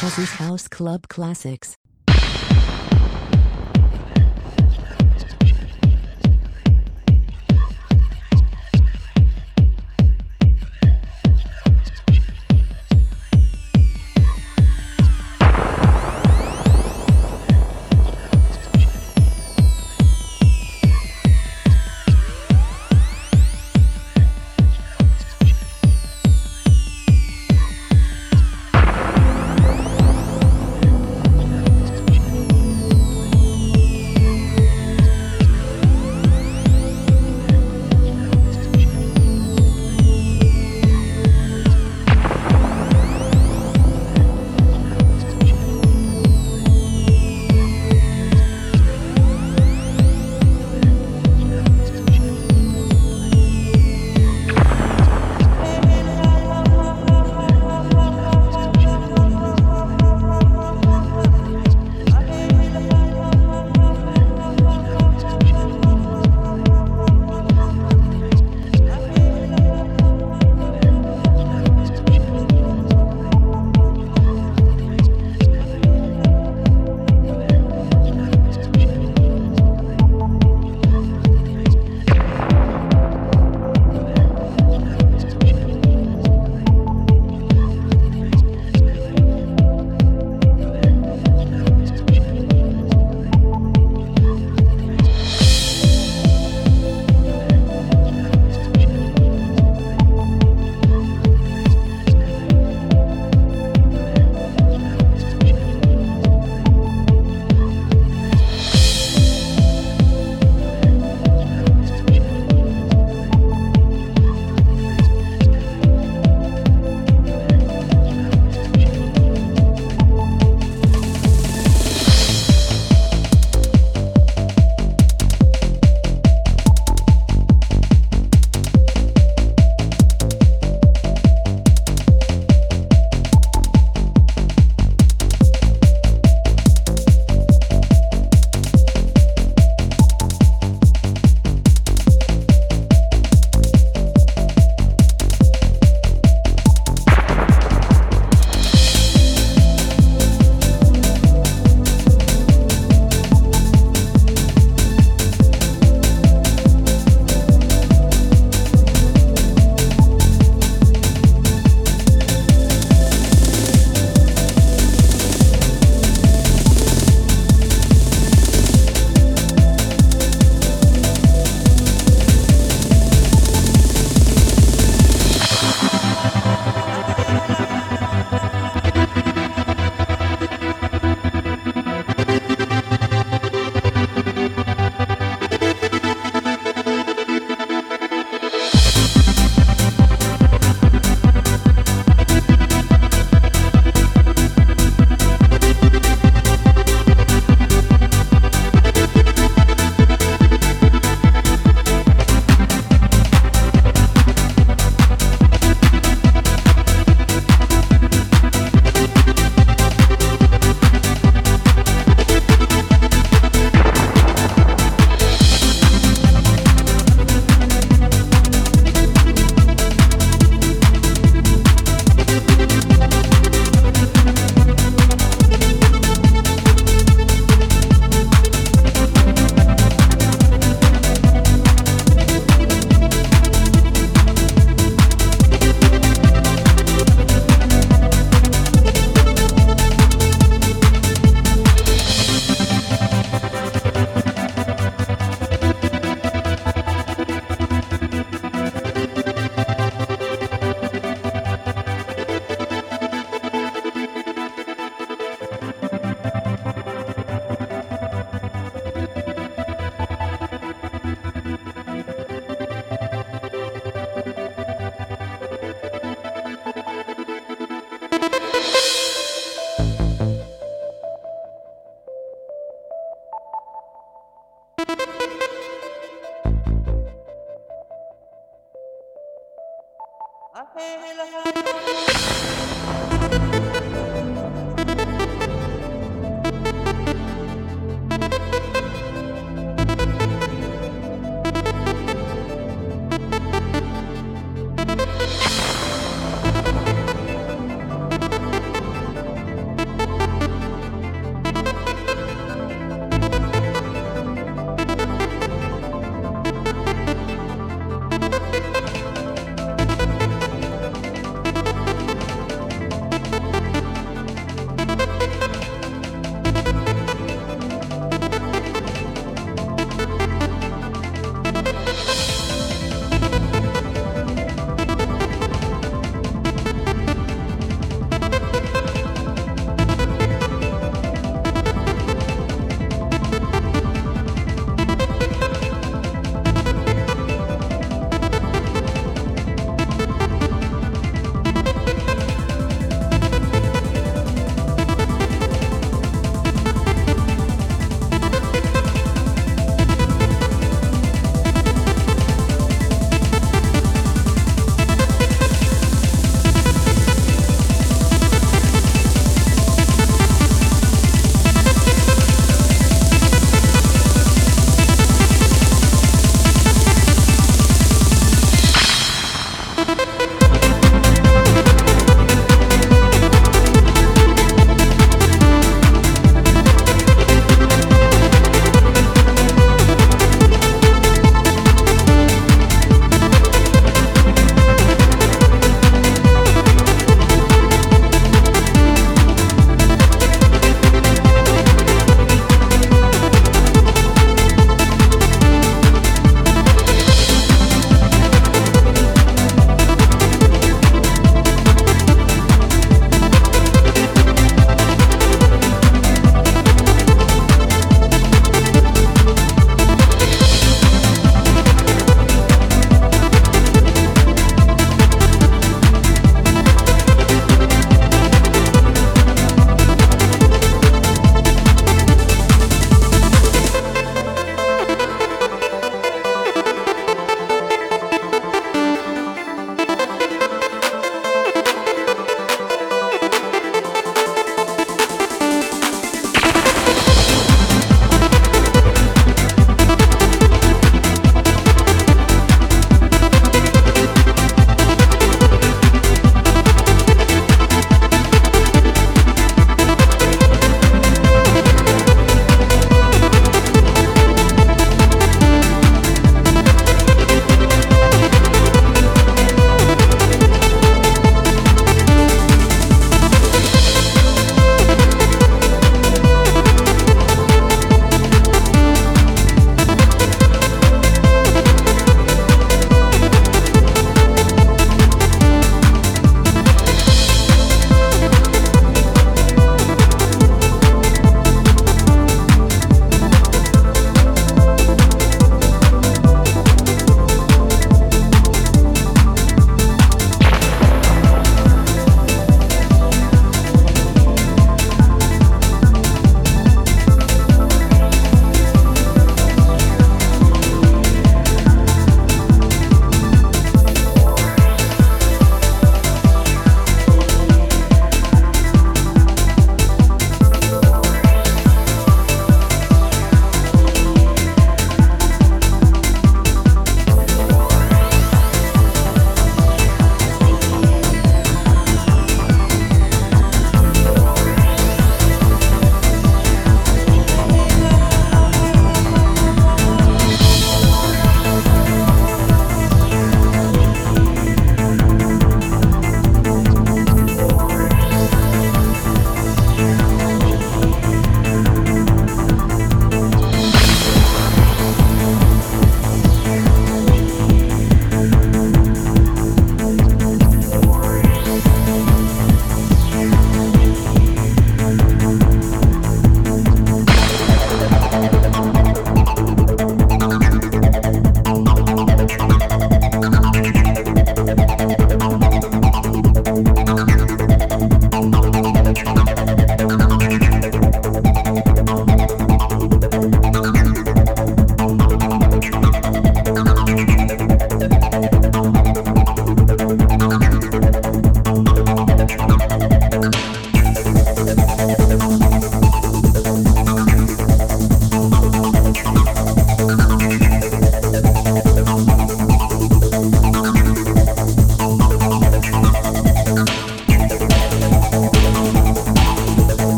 Tussie's House Club Classics.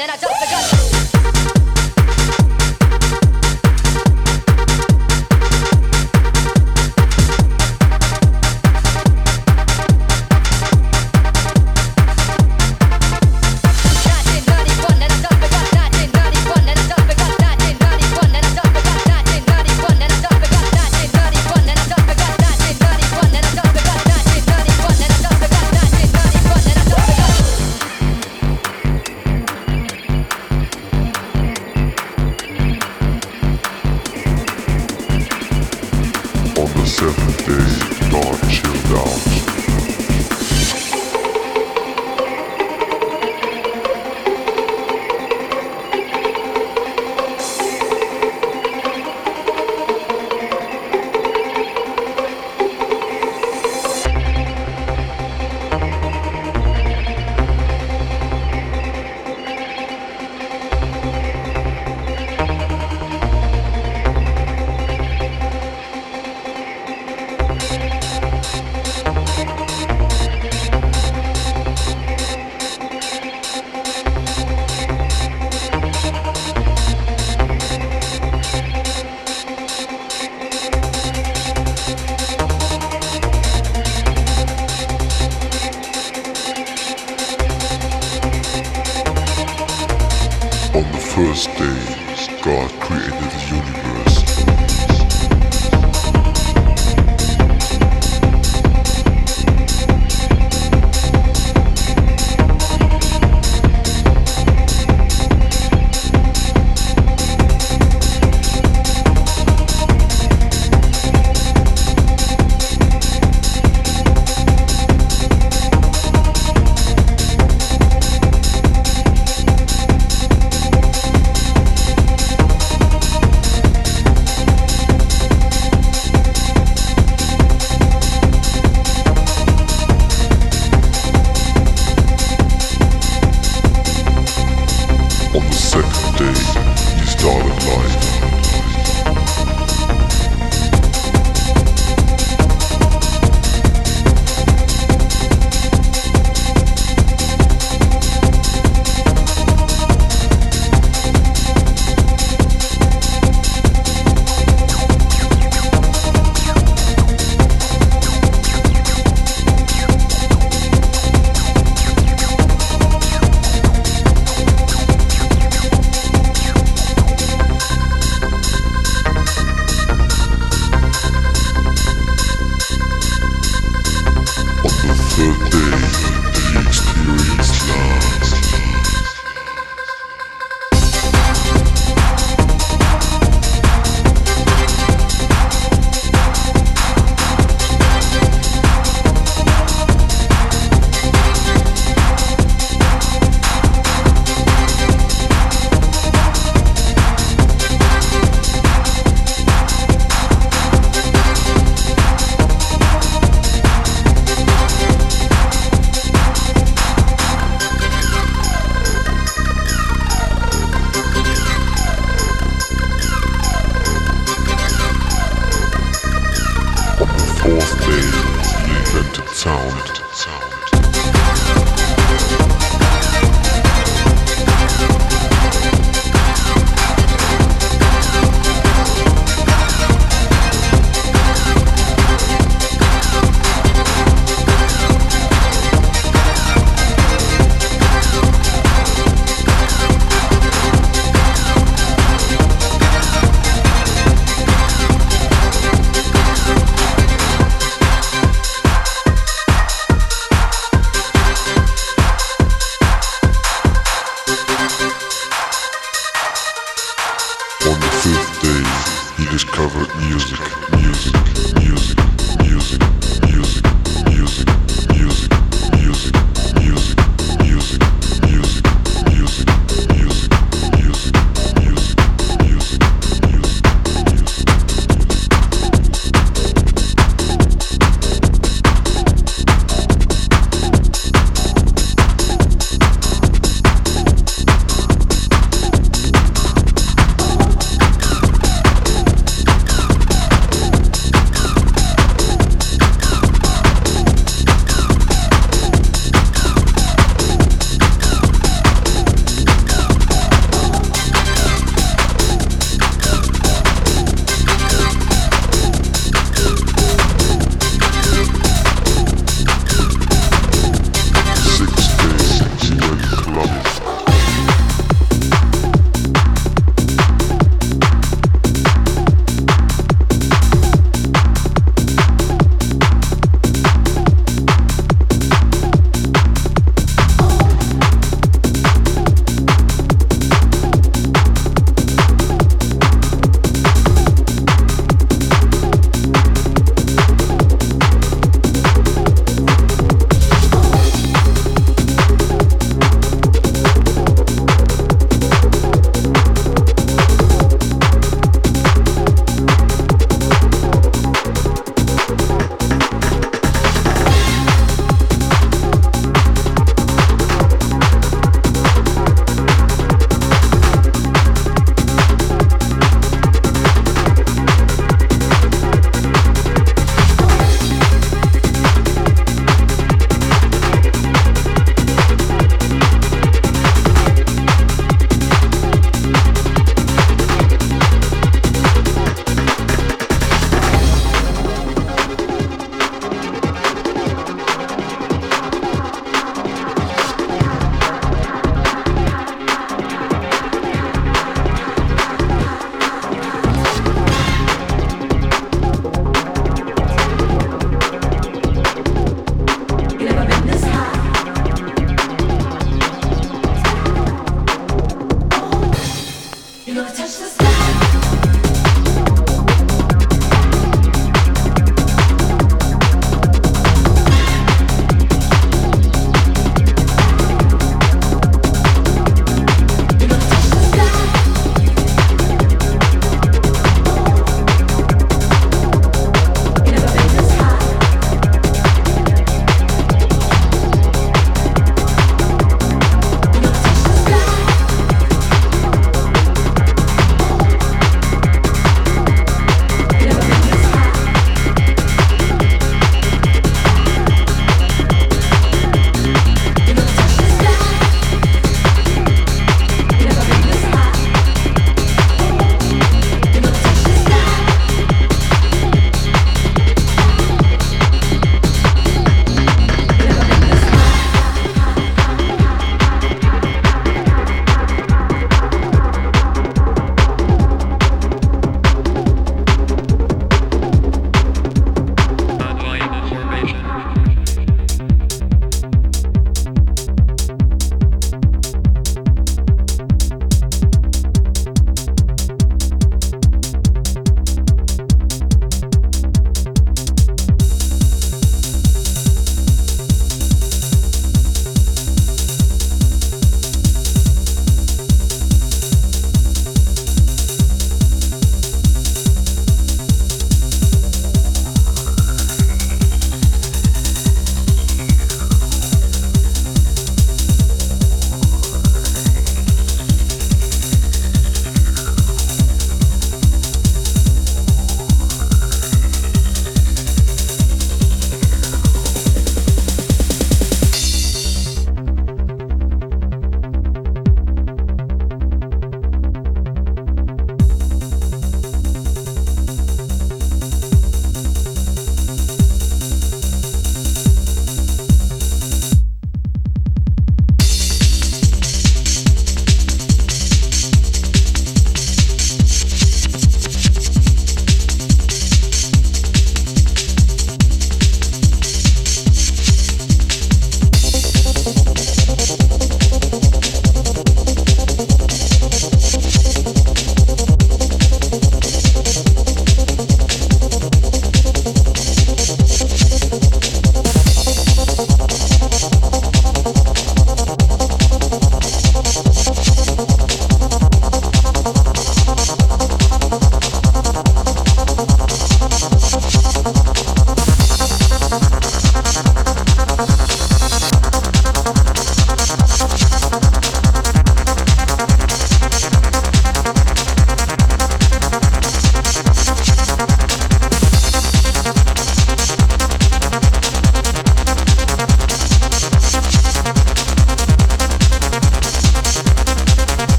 and then I just